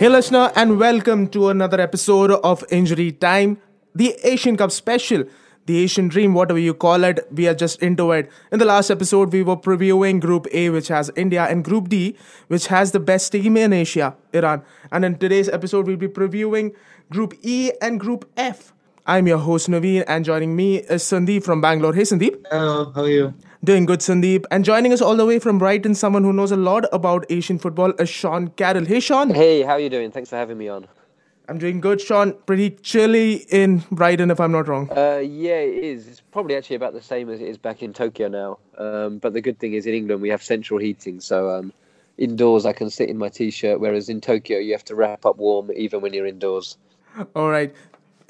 Hey, listener, and welcome to another episode of Injury Time, the Asian Cup special, the Asian Dream, whatever you call it. We are just into it. In the last episode, we were previewing Group A, which has India, and Group D, which has the best team in Asia, Iran. And in today's episode, we'll be previewing Group E and Group F. I'm your host Naveen, and joining me is Sandeep from Bangalore. Hey, Sandeep. Hello, how are you? Doing good, Sandeep. And joining us all the way from Brighton, someone who knows a lot about Asian football is Sean Carroll. Hey, Sean. Hey, how are you doing? Thanks for having me on. I'm doing good, Sean. Pretty chilly in Brighton, if I'm not wrong. Uh, yeah, it is. It's probably actually about the same as it is back in Tokyo now. Um, but the good thing is in England we have central heating, so um, indoors I can sit in my t-shirt, whereas in Tokyo you have to wrap up warm even when you're indoors. All right.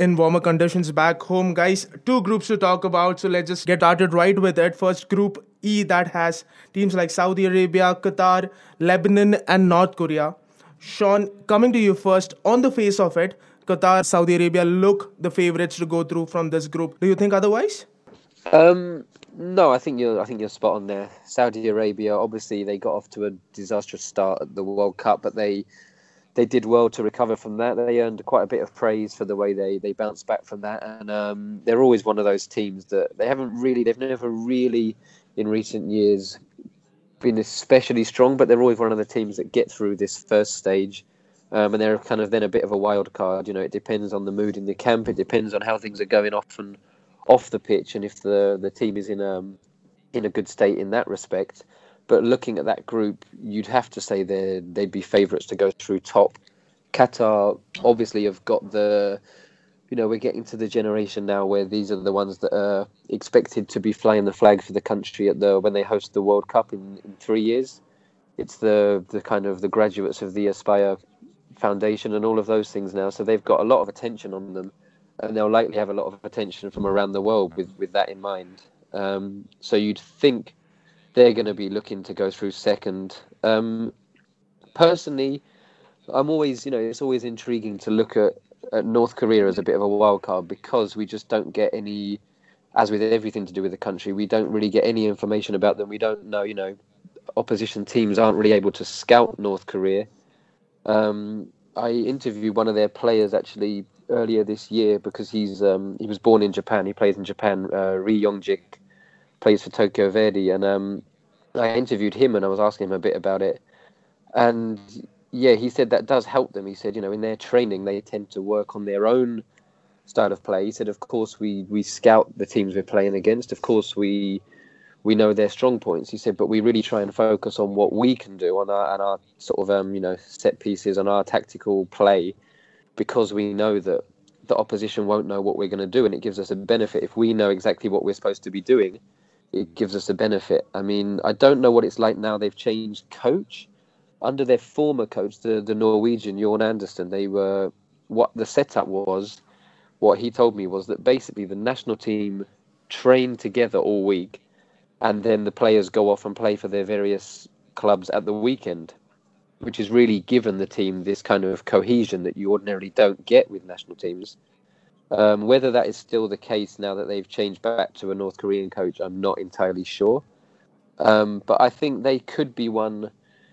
In warmer conditions back home, guys, two groups to talk about. So let's just get started right with it. First, Group E that has teams like Saudi Arabia, Qatar, Lebanon, and North Korea. Sean, coming to you first, on the face of it, Qatar, Saudi Arabia look the favorites to go through from this group. Do you think otherwise? Um, no, I think you're. I think you're spot on there. Saudi Arabia, obviously, they got off to a disastrous start at the World Cup, but they they did well to recover from that. They earned quite a bit of praise for the way they they bounced back from that, and um, they're always one of those teams that they haven't really. They've never really, in recent years, been especially strong, but they're always one of the teams that get through this first stage. Um, and they're kind of then a bit of a wild card. You know, it depends on the mood in the camp. It depends on how things are going off and off the pitch, and if the the team is in um, in a good state in that respect. But looking at that group, you'd have to say they they'd be favourites to go through top. Qatar obviously have got the, you know, we're getting to the generation now where these are the ones that are expected to be flying the flag for the country at the when they host the World Cup in, in three years. It's the the kind of the graduates of the Aspire Foundation and all of those things now. So they've got a lot of attention on them, and they'll likely have a lot of attention from around the world with with that in mind. Um, so you'd think they're going to be looking to go through second. Um, personally, I'm always, you know, it's always intriguing to look at, at North Korea as a bit of a wild card because we just don't get any, as with everything to do with the country, we don't really get any information about them. We don't know, you know, opposition teams aren't really able to scout North Korea. Um, I interviewed one of their players actually earlier this year because he's um, he was born in Japan. He plays in Japan. Uh, Ri Yongjik plays for Tokyo Verdy, and um, I interviewed him and I was asking him a bit about it, and yeah, he said that does help them. He said, you know, in their training they tend to work on their own style of play. He said, of course we we scout the teams we're playing against. Of course we we know their strong points. He said, but we really try and focus on what we can do on our and our sort of um you know set pieces on our tactical play, because we know that the opposition won't know what we're going to do, and it gives us a benefit if we know exactly what we're supposed to be doing it gives us a benefit. I mean, I don't know what it's like now. They've changed coach under their former coach, the the Norwegian Jorn Andersen. They were what the setup was. What he told me was that basically the national team train together all week, and then the players go off and play for their various clubs at the weekend, which has really given the team this kind of cohesion that you ordinarily don't get with national teams. Um, whether that is still the case now that they've changed back to a North Korean coach, I'm not entirely sure. Um, but I think they could be one.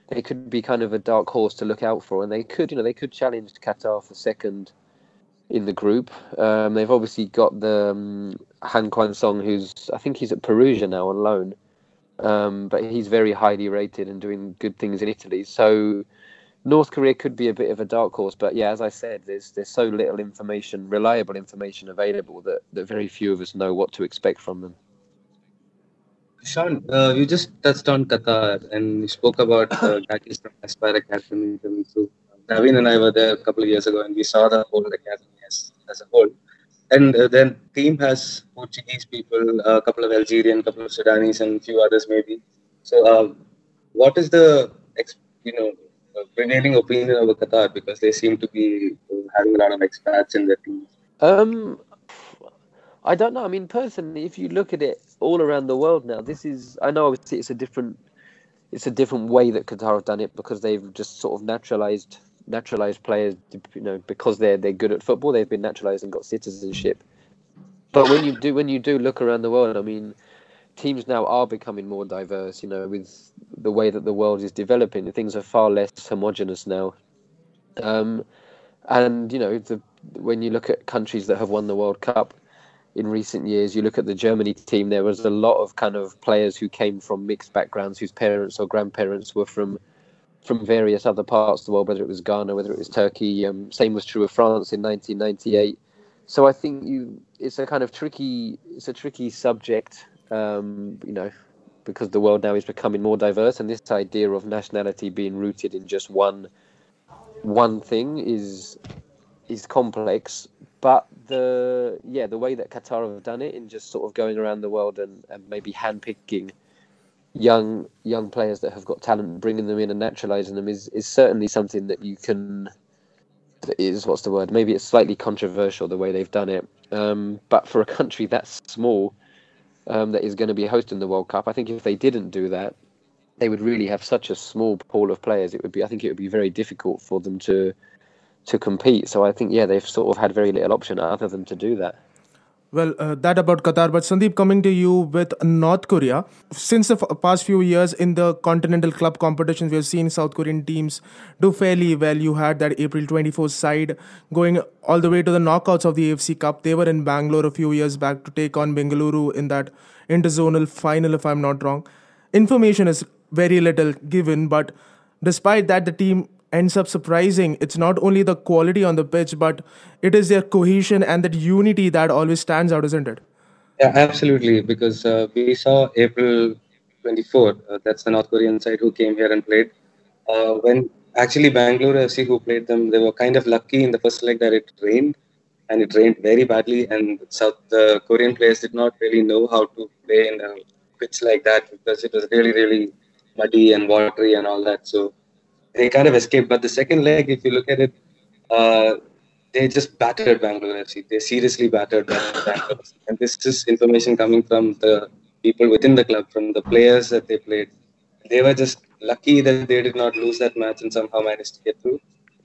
They could be kind of a dark horse to look out for, and they could, you know, they could challenge Qatar for second in the group. Um, they've obviously got the um, Han Kwang Song, who's I think he's at Perugia now on loan, um, but he's very highly rated and doing good things in Italy. So North Korea could be a bit of a dark horse, but yeah, as I said, there's there's so little information, reliable information available that, that very few of us know what to expect from them. Sean, uh, you just touched on Qatar and you spoke about uh, from Aspire Academy coming through. Naveen and I were there a couple of years ago and we saw the whole academy as, as a whole. And uh, then team has Portuguese people, a couple of Algerian, a couple of Sudanese, and a few others maybe. So, uh, what is the you know prevailing opinion of Qatar because they seem to be having a lot of expats in their team? Um, I don't know. I mean, personally, if you look at it all around the world now, this is. I know obviously it's a different, it's a different way that Qatar have done it because they've just sort of naturalized naturalized players. You know, because they're they're good at football, they've been naturalized and got citizenship. But when you do when you do look around the world, I mean, teams now are becoming more diverse. You know, with the way that the world is developing, things are far less homogenous now. Um, and you know, the, when you look at countries that have won the World Cup in recent years, you look at the Germany team. There was a lot of kind of players who came from mixed backgrounds, whose parents or grandparents were from from various other parts of the world, whether it was Ghana, whether it was Turkey. Um, same was true of France in 1998. So I think you, it's a kind of tricky, it's a tricky subject. Um, you know, because the world now is becoming more diverse, and this idea of nationality being rooted in just one one thing is is complex. But the yeah, the way that Qatar have done it in just sort of going around the world and, and maybe handpicking young young players that have got talent, bringing them in and naturalizing them is is certainly something that you can. That is what's the word? Maybe it's slightly controversial the way they've done it. Um, but for a country that's small, um, that is going to be hosting the World Cup. I think if they didn't do that, they would really have such a small pool of players. It would be, I think, it would be very difficult for them to to compete. So I think, yeah, they've sort of had very little option other than to do that. Well, uh, that about Qatar. But Sandeep, coming to you with North Korea. Since the f- past few years in the continental club competitions, we have seen South Korean teams do fairly well. You had that April 24th side going all the way to the knockouts of the AFC Cup. They were in Bangalore a few years back to take on Bengaluru in that interzonal final, if I'm not wrong. Information is very little given, but despite that, the team ends up surprising. It's not only the quality on the pitch, but it is their cohesion and that unity that always stands out, isn't it? Yeah, absolutely. Because uh, we saw April 24, uh, that's the North Korean side who came here and played. Uh, when actually Bangalore FC who played them, they were kind of lucky in the first leg that it rained, and it rained very badly, and South the Korean players did not really know how to play in a pitch like that because it was really, really muddy and watery and all that. So they kind of escaped. But the second leg, if you look at it, uh, they just battered Bangalore FC. They seriously battered Bangalore. FC. And this is information coming from the people within the club, from the players that they played. They were just lucky that they did not lose that match and somehow managed to get through.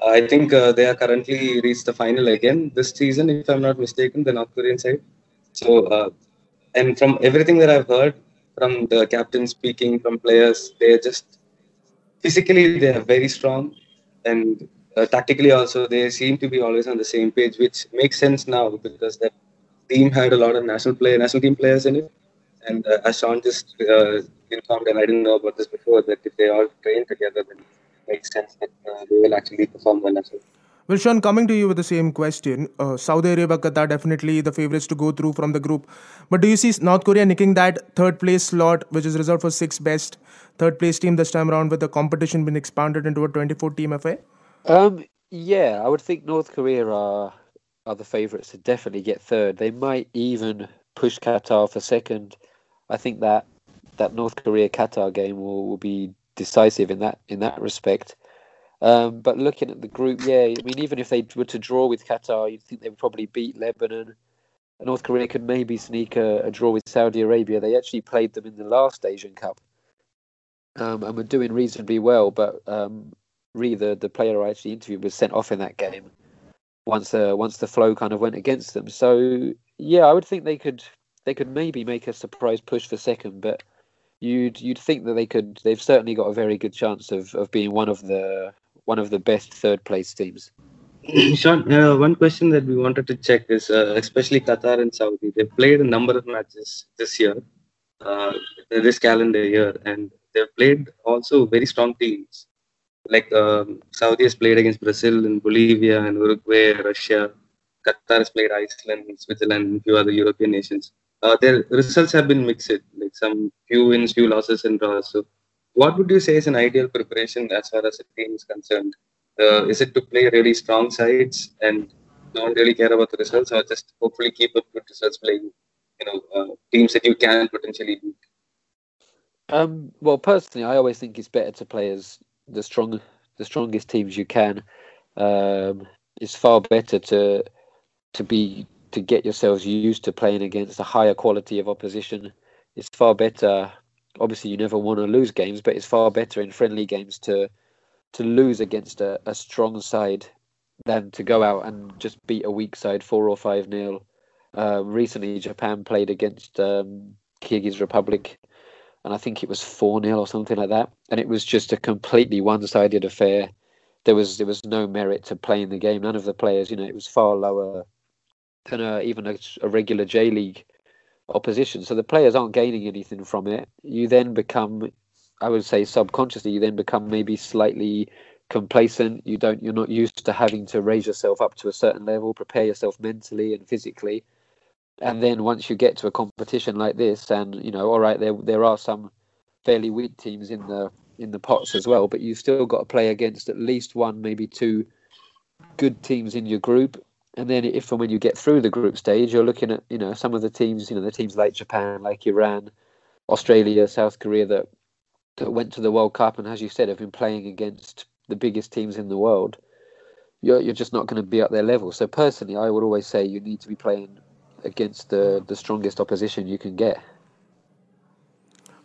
I think uh, they are currently reached the final again this season, if I'm not mistaken, the North Korean side. So, uh, and from everything that I've heard from the captain speaking, from players, they're just physically they are very strong and uh, tactically also they seem to be always on the same page which makes sense now because that team had a lot of national play national team players in it and uh, as Sean just uh, informed and I didn't know about this before that if they all train together then it makes sense that uh, they will actually perform well as well. Well, Sean, coming to you with the same question, uh, Saudi Arabia, Qatar, definitely the favorites to go through from the group. But do you see North Korea nicking that third place slot, which is reserved for six best third place team this time around, with the competition being expanded into a 24 team FA? Um, yeah, I would think North Korea are are the favourites to definitely get third. They might even push Qatar for second. I think that that North Korea Qatar game will, will be decisive in that in that respect. Um, but looking at the group, yeah, I mean, even if they were to draw with Qatar, you'd think they would probably beat Lebanon. North Korea could maybe sneak a, a, draw with Saudi Arabia. They actually played them in the last Asian Cup um, and were doing reasonably well. But um, really, the, the player I actually interviewed was sent off in that game once uh, once the flow kind of went against them. So yeah, I would think they could they could maybe make a surprise push for second, but you'd you'd think that they could. They've certainly got a very good chance of, of being one of the one of the best third place teams. Sean, uh, one question that we wanted to check is, uh, especially Qatar and Saudi, they've played a number of matches this year, uh, this calendar year, and they've played also very strong teams. Like um, Saudi has played against Brazil and Bolivia and Uruguay, Russia. Qatar has played Iceland, Switzerland, and a few other European nations. Uh, their results have been mixed, like some few wins, few losses, and draws. So what would you say is an ideal preparation as far as a team is concerned? Uh, is it to play really strong sides and don't really care about the results, or just hopefully keep up good results playing, you know, uh, teams that you can potentially beat? Um, well, personally, I always think it's better to play as the strong, the strongest teams you can. Um, it's far better to to be to get yourselves used to playing against a higher quality of opposition. It's far better obviously you never want to lose games, but it's far better in friendly games to to lose against a, a strong side than to go out and just beat a weak side four or five nil. Uh, recently, Japan played against um, Kyrgyz Republic, and I think it was four 0 or something like that, and it was just a completely one sided affair. there was there was no merit to playing the game. None of the players, you know, it was far lower than a, even a, a regular J League opposition. So the players aren't gaining anything from it. You then become, I would say, subconsciously, you then become maybe slightly complacent. You don't, you're not used to having to raise yourself up to a certain level, prepare yourself mentally and physically. And then once you get to a competition like this, and you know, all right, there there are some fairly weak teams in the in the pots as well, but you've still got to play against at least one, maybe two good teams in your group. And then if and when you get through the group stage, you're looking at, you know, some of the teams, you know, the teams like Japan, like Iran, Australia, South Korea that that went to the World Cup and as you said have been playing against the biggest teams in the world. You're you're just not going to be at their level. So personally, I would always say you need to be playing against the the strongest opposition you can get.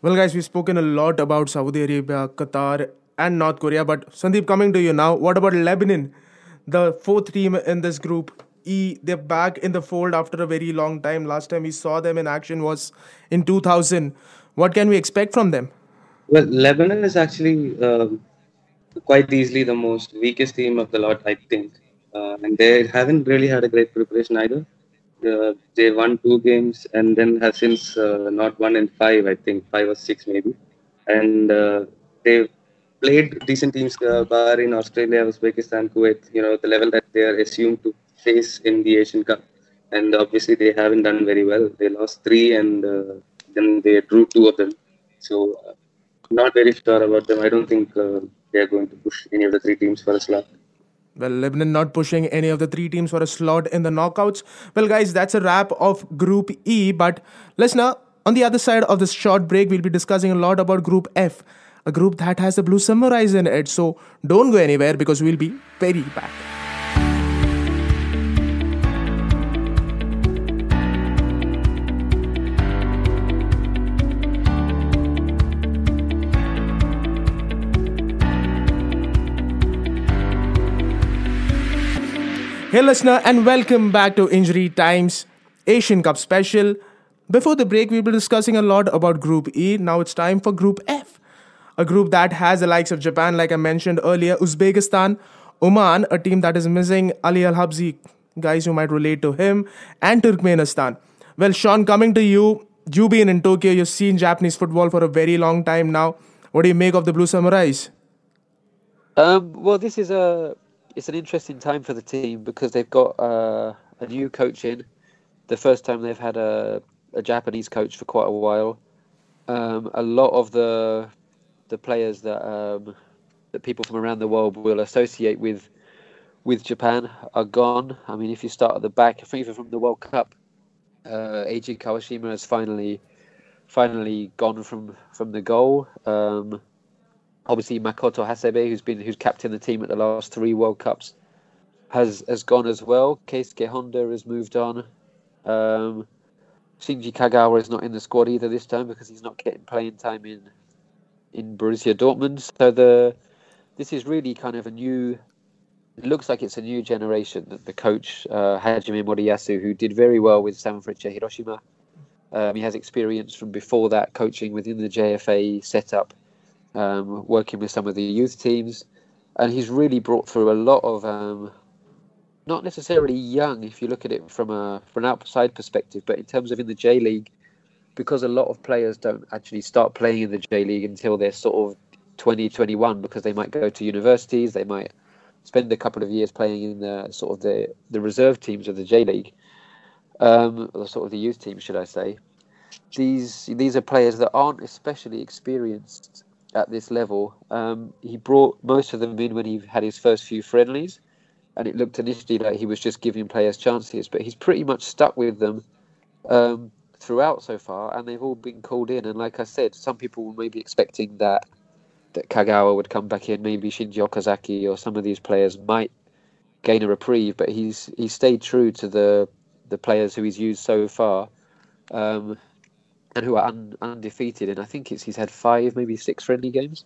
Well, guys, we've spoken a lot about Saudi Arabia, Qatar, and North Korea. But Sandeep, coming to you now, what about Lebanon, the fourth team in this group? E, they're back in the fold after a very long time. Last time we saw them in action was in 2000. What can we expect from them? Well, Lebanon is actually um, quite easily the most weakest team of the lot, I think. Uh, and they haven't really had a great preparation either. Uh, they won two games and then has since uh, not won in five, I think five or six maybe. And uh, they played decent teams, uh, Bahrain, Australia, Uzbekistan, Kuwait. You know the level that they are assumed to face in the Asian Cup, and obviously they haven't done very well. They lost three and uh, then they drew two of them. So uh, not very sure about them. I don't think they are going to push any of the three teams for a slot. Well, Lebanon not pushing any of the three teams for a slot in the knockouts. Well, guys, that's a wrap of Group E. But listener, on the other side of this short break, we'll be discussing a lot about Group F, a group that has the Blue Samurais in it. So don't go anywhere because we'll be very back. Hey, listener, and welcome back to Injury Times Asian Cup special. Before the break, we were discussing a lot about Group E. Now it's time for Group F, a group that has the likes of Japan, like I mentioned earlier, Uzbekistan, Oman, a team that is missing Ali Al Habsi, guys who might relate to him, and Turkmenistan. Well, Sean, coming to you, you being in Tokyo, you've seen Japanese football for a very long time now. What do you make of the Blue Samurais? Um, well, this is a it's an interesting time for the team because they've got uh, a new coach in. The first time they've had a, a Japanese coach for quite a while. Um, a lot of the the players that um, that people from around the world will associate with with Japan are gone. I mean, if you start at the back, even from the World Cup, uh, Eiji Kawashima has finally finally gone from from the goal. Um, obviously Makoto Hasebe, who's been who's captained the team at the last three World Cups, has has gone as well. Keisuke Honda has moved on. Um, Shinji Kagawa is not in the squad either this time because he's not getting playing time in in Borussia Dortmund. So the this is really kind of a new. It looks like it's a new generation. That the coach uh, Hajime Moriyasu, who did very well with Sanfrecce Hiroshima, um, he has experience from before that coaching within the JFA setup um, working with some of the youth teams, and he's really brought through a lot of um, not necessarily young if you look at it from a from an outside perspective, but in terms of in the J League, because a lot of players don't actually start playing in the J League until they're sort of 20, 21, because they might go to universities, they might spend a couple of years playing in the sort of the, the reserve teams of the J League, um, or sort of the youth team, should I say. These these are players that aren't especially experienced at this level. Um, he brought most of them in when he had his first few friendlies, and it looked initially like he was just giving players chances, but he's pretty much stuck with them um, throughout so far, and they've all been called in. And like I said, some people were maybe expecting that that Kagawa would come back in, maybe Shinji Okazaki or some of these players might gain a reprieve, but he's he stayed true to the the players who he's used so far. Um, and who are un, undefeated. And I think it's he's had five, maybe six friendly games.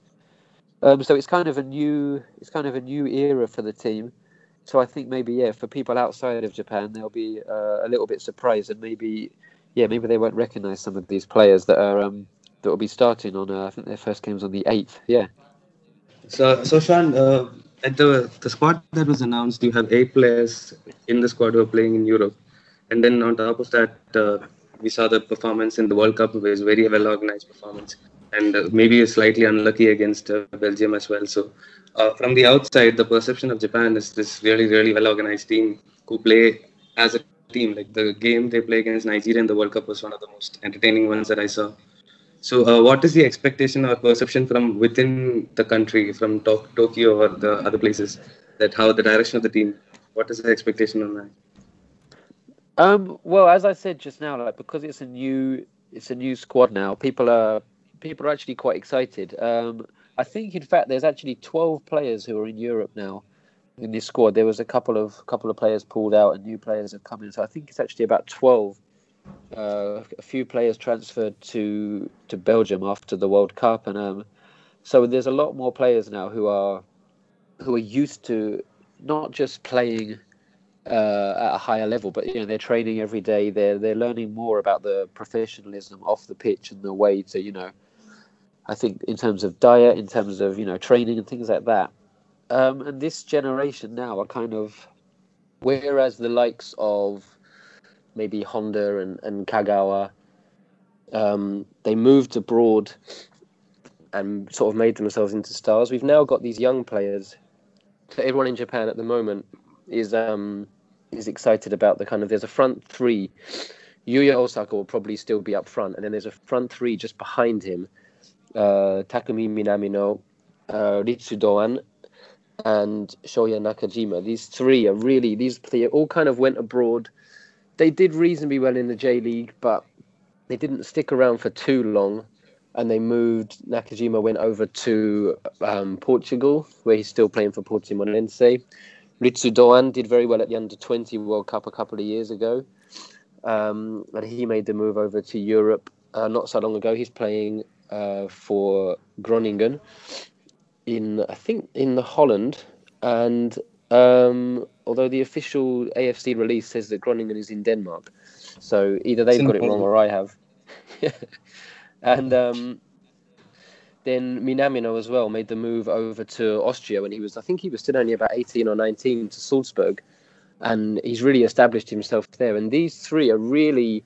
Um, so it's kind of a new it's kind of a new era for the team. So I think maybe yeah, for people outside of Japan, they'll be uh, a little bit surprised and maybe yeah, maybe they won't recognise some of these players that are um, that will be starting on. Uh, I think their first game's on the eighth. Yeah. So so Sean, uh, at the the squad that was announced, you have eight players in the squad who are playing in Europe, and then on top of that, uh, we saw the performance in the World Cup, which was very well organized performance, and uh, maybe slightly unlucky against uh, Belgium as well. So, uh, from the outside, the perception of Japan is this really really well organized team who play as a team. Like the game they play against Nigeria in the World Cup was one of the most entertaining ones that I saw. So, uh, what is the expectation or perception from within the country, from to- Tokyo or the other places, that how the direction of the team? What is the expectation on that? Um, well, as I said just now, like because it's a new it's a new squad now, people are people are actually quite excited. Um, I think, in fact, there's actually 12 players who are in Europe now in this squad. There was a couple of couple of players pulled out, and new players have come in. So I think it's actually about 12. Uh, a few players transferred to to Belgium after the World Cup, and um, so there's a lot more players now who are who are used to not just playing uh, at a higher level, but you know they're training every day. They're they're learning more about the professionalism off the pitch and the way to you know. I think in terms of diet, in terms of you know training and things like that. Um, and this generation now are kind of, whereas the likes of maybe Honda and, and Kagawa, um, they moved abroad and sort of made themselves into stars. We've now got these young players. So everyone in Japan at the moment is um, is excited about the kind of there's a front three. Yuya Osako will probably still be up front, and then there's a front three just behind him. Uh, Takumi Minamino, uh, Ritsu Doan, and Shoya Nakajima. These three are really these they all kind of went abroad. They did reasonably well in the J League, but they didn't stick around for too long. And they moved. Nakajima went over to um, Portugal, where he's still playing for Portimonense. Ritsu Doan did very well at the Under 20 World Cup a couple of years ago. Um, and he made the move over to Europe uh, not so long ago. He's playing uh, for Groningen in, I think, in the Holland. And um, although the official AFC release says that Groningen is in Denmark, so either they've got it wrong or I have. and um, then Minamino as well made the move over to Austria when he was, I think he was still only about 18 or 19 to Salzburg. And he's really established himself there. And these three are really,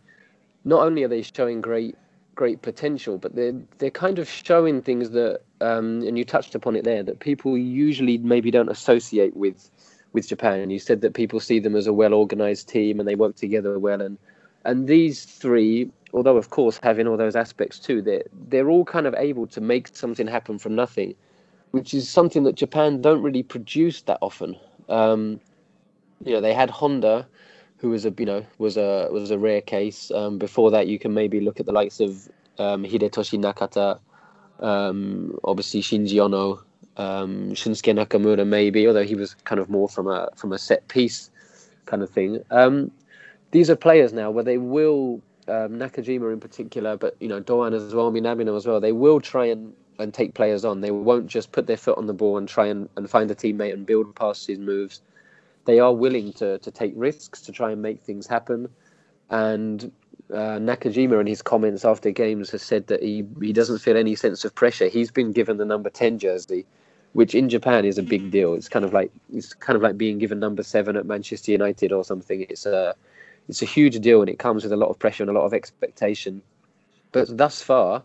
not only are they showing great, great potential, but they're, they're kind of showing things that, um, and you touched upon it there, that people usually maybe don't associate with, with Japan. You said that people see them as a well organized team and they work together well. And, and these three although of course having all those aspects too, they're they're all kind of able to make something happen from nothing, which is something that Japan don't really produce that often. Um, you know, they had Honda, who was a you know was a was a rare case. Um, before that, you can maybe look at the likes of um, Hidetoshi Nakata, um, obviously Shinji Ono, um, Shunsuke Nakamura, maybe, although he was kind of more from a from a set piece kind of thing. Um, these are players now where they will um, Nakajima in particular, but you know Doan as well, Minamino as well. They will try and, and take players on. They won't just put their foot on the ball and try and, and find a teammate and build past his moves. They are willing to to take risks to try and make things happen. And uh, Nakajima in his comments after games has said that he he doesn't feel any sense of pressure. He's been given the number ten jersey, which in Japan is a big deal. It's kind of like it's kind of like being given number seven at Manchester United or something. It's a it's a huge deal and it comes with a lot of pressure and a lot of expectation. But thus far,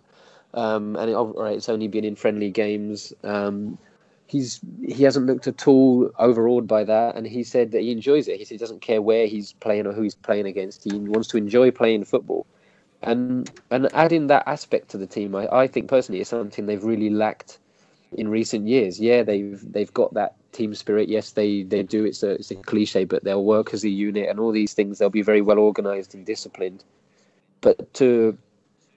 um, and it, it's only been in friendly games. Um, he's he hasn't looked at all overawed by that, and he said that he enjoys it. He said he doesn't care where he's playing or who he's playing against. He wants to enjoy playing football, and and adding that aspect to the team, I, I think personally is something they've really lacked in recent years. Yeah, they've they've got that team spirit. Yes, they they do. It's a it's a cliche, but they'll work as a unit and all these things. They'll be very well organized and disciplined. But to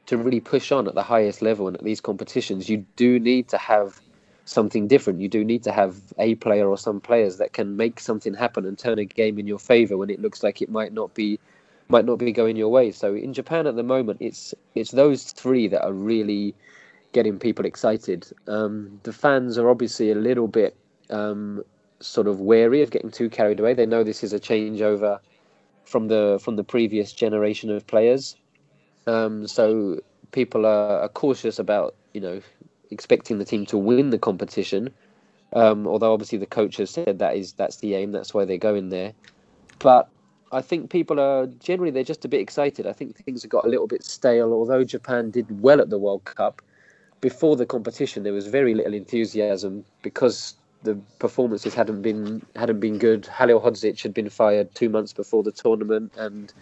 to really push on at the highest level and at these competitions, you do need to have something different. You do need to have a player or some players that can make something happen and turn a game in your favor when it looks like it might not be might not be going your way. So in Japan at the moment, it's it's those three that are really getting people excited. Um, the fans are obviously a little bit um, sort of wary of getting too carried away. They know this is a changeover from the from the previous generation of players, um, so people are, are, cautious about you know expecting the team to win the competition. Um, although obviously the coach has said that is that's the aim, that's why they're going there. But I think people are generally they're just a bit excited. I think things have got a little bit stale. Although Japan did well at the World Cup, before the competition there was very little enthusiasm because the performances hadn't been hadn't been good. Halilhodžić had been fired two months before the tournament, and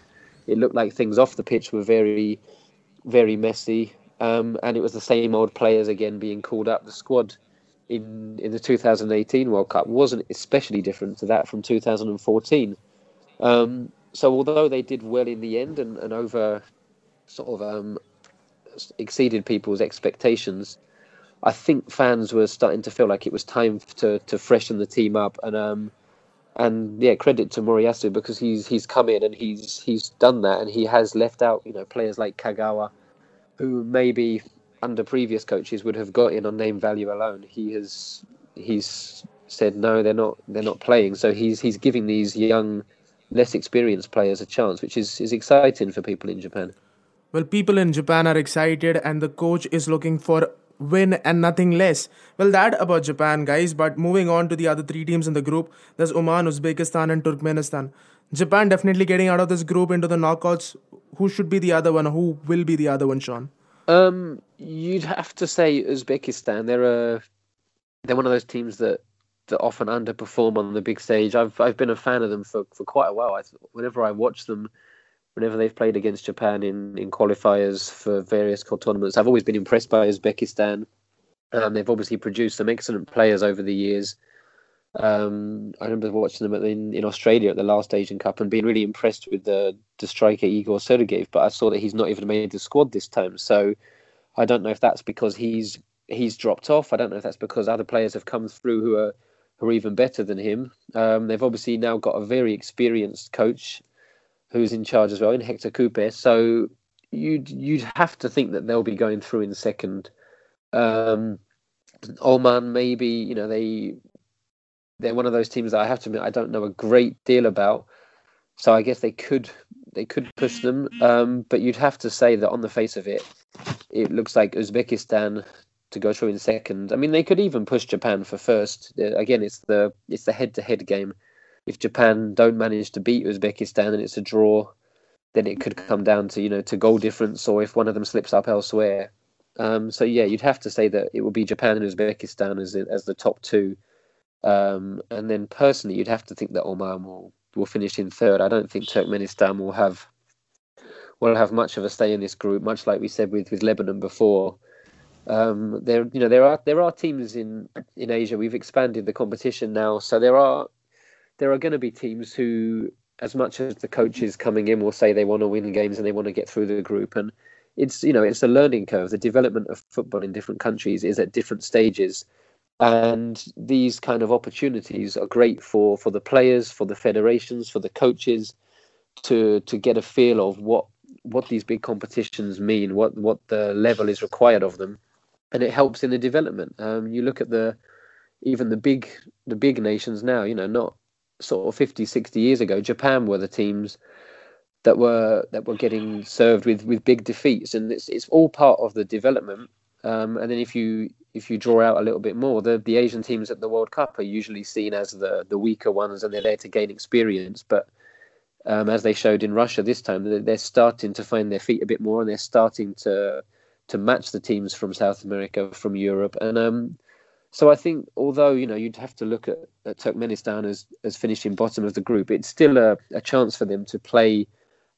it looked like things off the pitch were very, very messy. Um, and it was the same old players again being called up. The squad in in the 2018 World Cup wasn't especially different to that from 2014. Um, so although they did well in the end and, and over sort of um, exceeded people's expectations, I think fans were starting to feel like it was time to to freshen the team up and um, and yeah, credit to Moriyasu because he's he's come in and he's he's done that and he has left out you know players like Kagawa, who maybe under previous coaches would have got in on name value alone. He has he's said no, they're not they're not playing. So he's he's giving these young, less experienced players a chance, which is is exciting for people in Japan. Well, people in Japan are excited, and the coach is looking for win and nothing less. Well, that about Japan, guys. But moving on to the other three teams in the group, there's Oman, Uzbekistan, and Turkmenistan. Japan definitely getting out of this group into the knockouts. Who should be the other one? Who will be the other one, Sean? Um, you'd have to say Uzbekistan. They're a they're one of those teams that that often underperform on the big stage. I've I've been a fan of them for, for quite a while. I, whenever I watch them, whenever they've played against Japan in, in qualifiers for various tournaments, I've always been impressed by Uzbekistan. Um, they've obviously produced some excellent players over the years. Um, I remember watching them in, in Australia at the last Asian Cup and being really impressed with the, the striker Igor Sergeyev, but I saw that he's not even made the squad this time. So I don't know if that's because he's he's dropped off. I don't know if that's because other players have come through who are who are even better than him. Um, they've obviously now got a very experienced coach who's in charge as well in Hector Cúper. So you'd you'd have to think that they'll be going through in second. Um, Oman maybe you know they they're one of those teams that I have to admit I don't know a great deal about. So I guess they could they could push them, um, but you'd have to say that on the face of it, it looks like Uzbekistan to go through in second. I mean, they could even push Japan for first. Again, it's the it's the head to head game. If Japan don't manage to beat Uzbekistan and it's a draw, then it could come down to you know to goal difference, or if one of them slips up elsewhere. Um, so yeah, you'd have to say that it would be Japan and Uzbekistan as as the top two. Um, and then personally, you'd have to think that Oman will, will finish in third. I don't think Turkmenistan will have will have much of a stay in this group, much like we said with, with Lebanon before. Um, there, you know, there are there are teams in in Asia. We've expanded the competition now, so there are there are going to be teams who, as much as the coaches coming in will say they want to win games and they want to get through the group, and it's you know it's a learning curve. The development of football in different countries is at different stages and these kind of opportunities are great for for the players for the federations for the coaches to to get a feel of what what these big competitions mean what what the level is required of them and it helps in the development um, you look at the even the big the big nations now you know not sort of 50 60 years ago japan were the teams that were that were getting served with with big defeats. And it's it's all part of the development. Um, and then if you if you draw out a little bit more, the the Asian teams at the World Cup are usually seen as the the weaker ones, and they're there to gain experience. But um, as they showed in Russia this time, they're starting to find their feet a bit more, and they're starting to to match the teams from South America, from Europe, and um, so I think although you know you'd have to look at, at Turkmenistan as as finishing bottom of the group, it's still a, a chance for them to play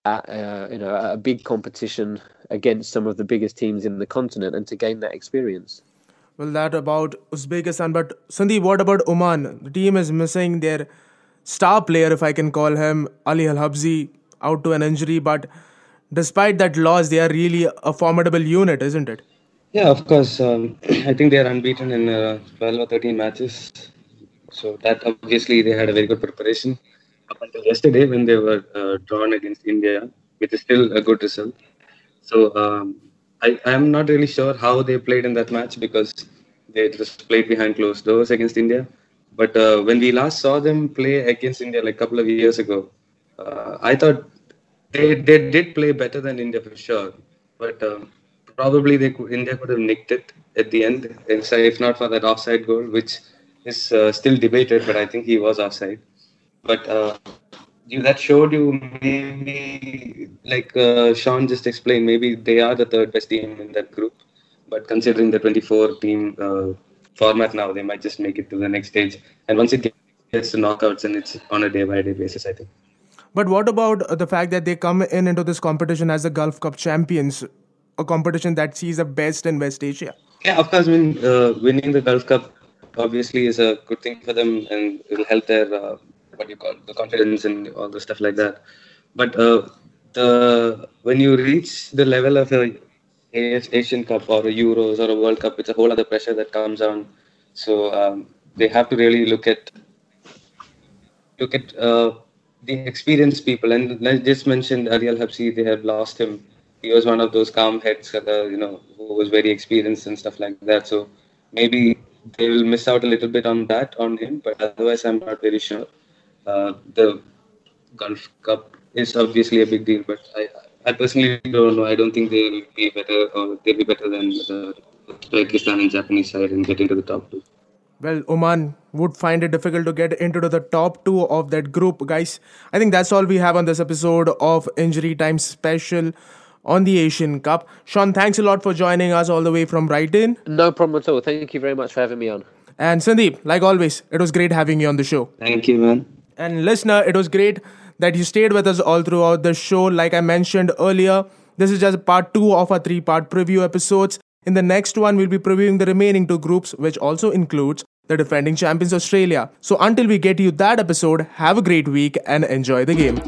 at uh, you know a big competition against some of the biggest teams in the continent and to gain that experience. Well, that about Uzbekistan, but Sandeep, what about Oman? The team is missing their star player, if I can call him Ali Al Habsi, out to an injury. But despite that loss, they are really a formidable unit, isn't it? Yeah, of course. Um, I think they are unbeaten in uh, 12 or 13 matches. So that obviously they had a very good preparation up until yesterday when they were uh, drawn against India, which is still a good result. So um, I am not really sure how they played in that match because they just played behind closed doors against India. But uh, when we last saw them play against India like a couple of years ago, uh, I thought they, they did play better than India for sure. But um, probably they could, India could have nicked it at the end, if not for that offside goal, which is uh, still debated, but I think he was offside. But uh, you, that showed you maybe, like uh, Sean just explained, maybe they are the third best team in that group. But considering the 24 team uh, format now, they might just make it to the next stage. And once it gets to knockouts, and it's on a day by day basis, I think. But what about the fact that they come in into this competition as the Gulf Cup champions, a competition that sees the best in West Asia? Yeah, of course. I mean, uh, winning the Gulf Cup obviously is a good thing for them, and it'll help their uh, what you call the confidence and all the stuff like that. But uh, the when you reach the level of a Asian Cup or a Euros or a World Cup, it's a whole other pressure that comes on. So um, they have to really look at look at uh, the experienced people. And I just mentioned Ali Al Habsi, they have lost him. He was one of those calm heads, uh, you know, who was very experienced and stuff like that. So maybe they will miss out a little bit on that on him, but otherwise, I'm not very sure. Uh, the Gulf Cup is obviously a big deal, but I, I personally don't know. I don't think they'll be better or they'll be better than the Pakistan and Japanese side and get into the top two. Well, Oman would find it difficult to get into the top two of that group, guys. I think that's all we have on this episode of Injury Time Special on the Asian Cup. Sean, thanks a lot for joining us all the way from Brighton. No problem at all. Thank you very much for having me on. And Sandeep, like always, it was great having you on the show. Thank you, man. And listener, it was great that you stayed with us all throughout the show. Like I mentioned earlier, this is just part two of our three part preview episodes. In the next one, we'll be previewing the remaining two groups, which also includes the defending champions Australia. So until we get you that episode, have a great week and enjoy the game.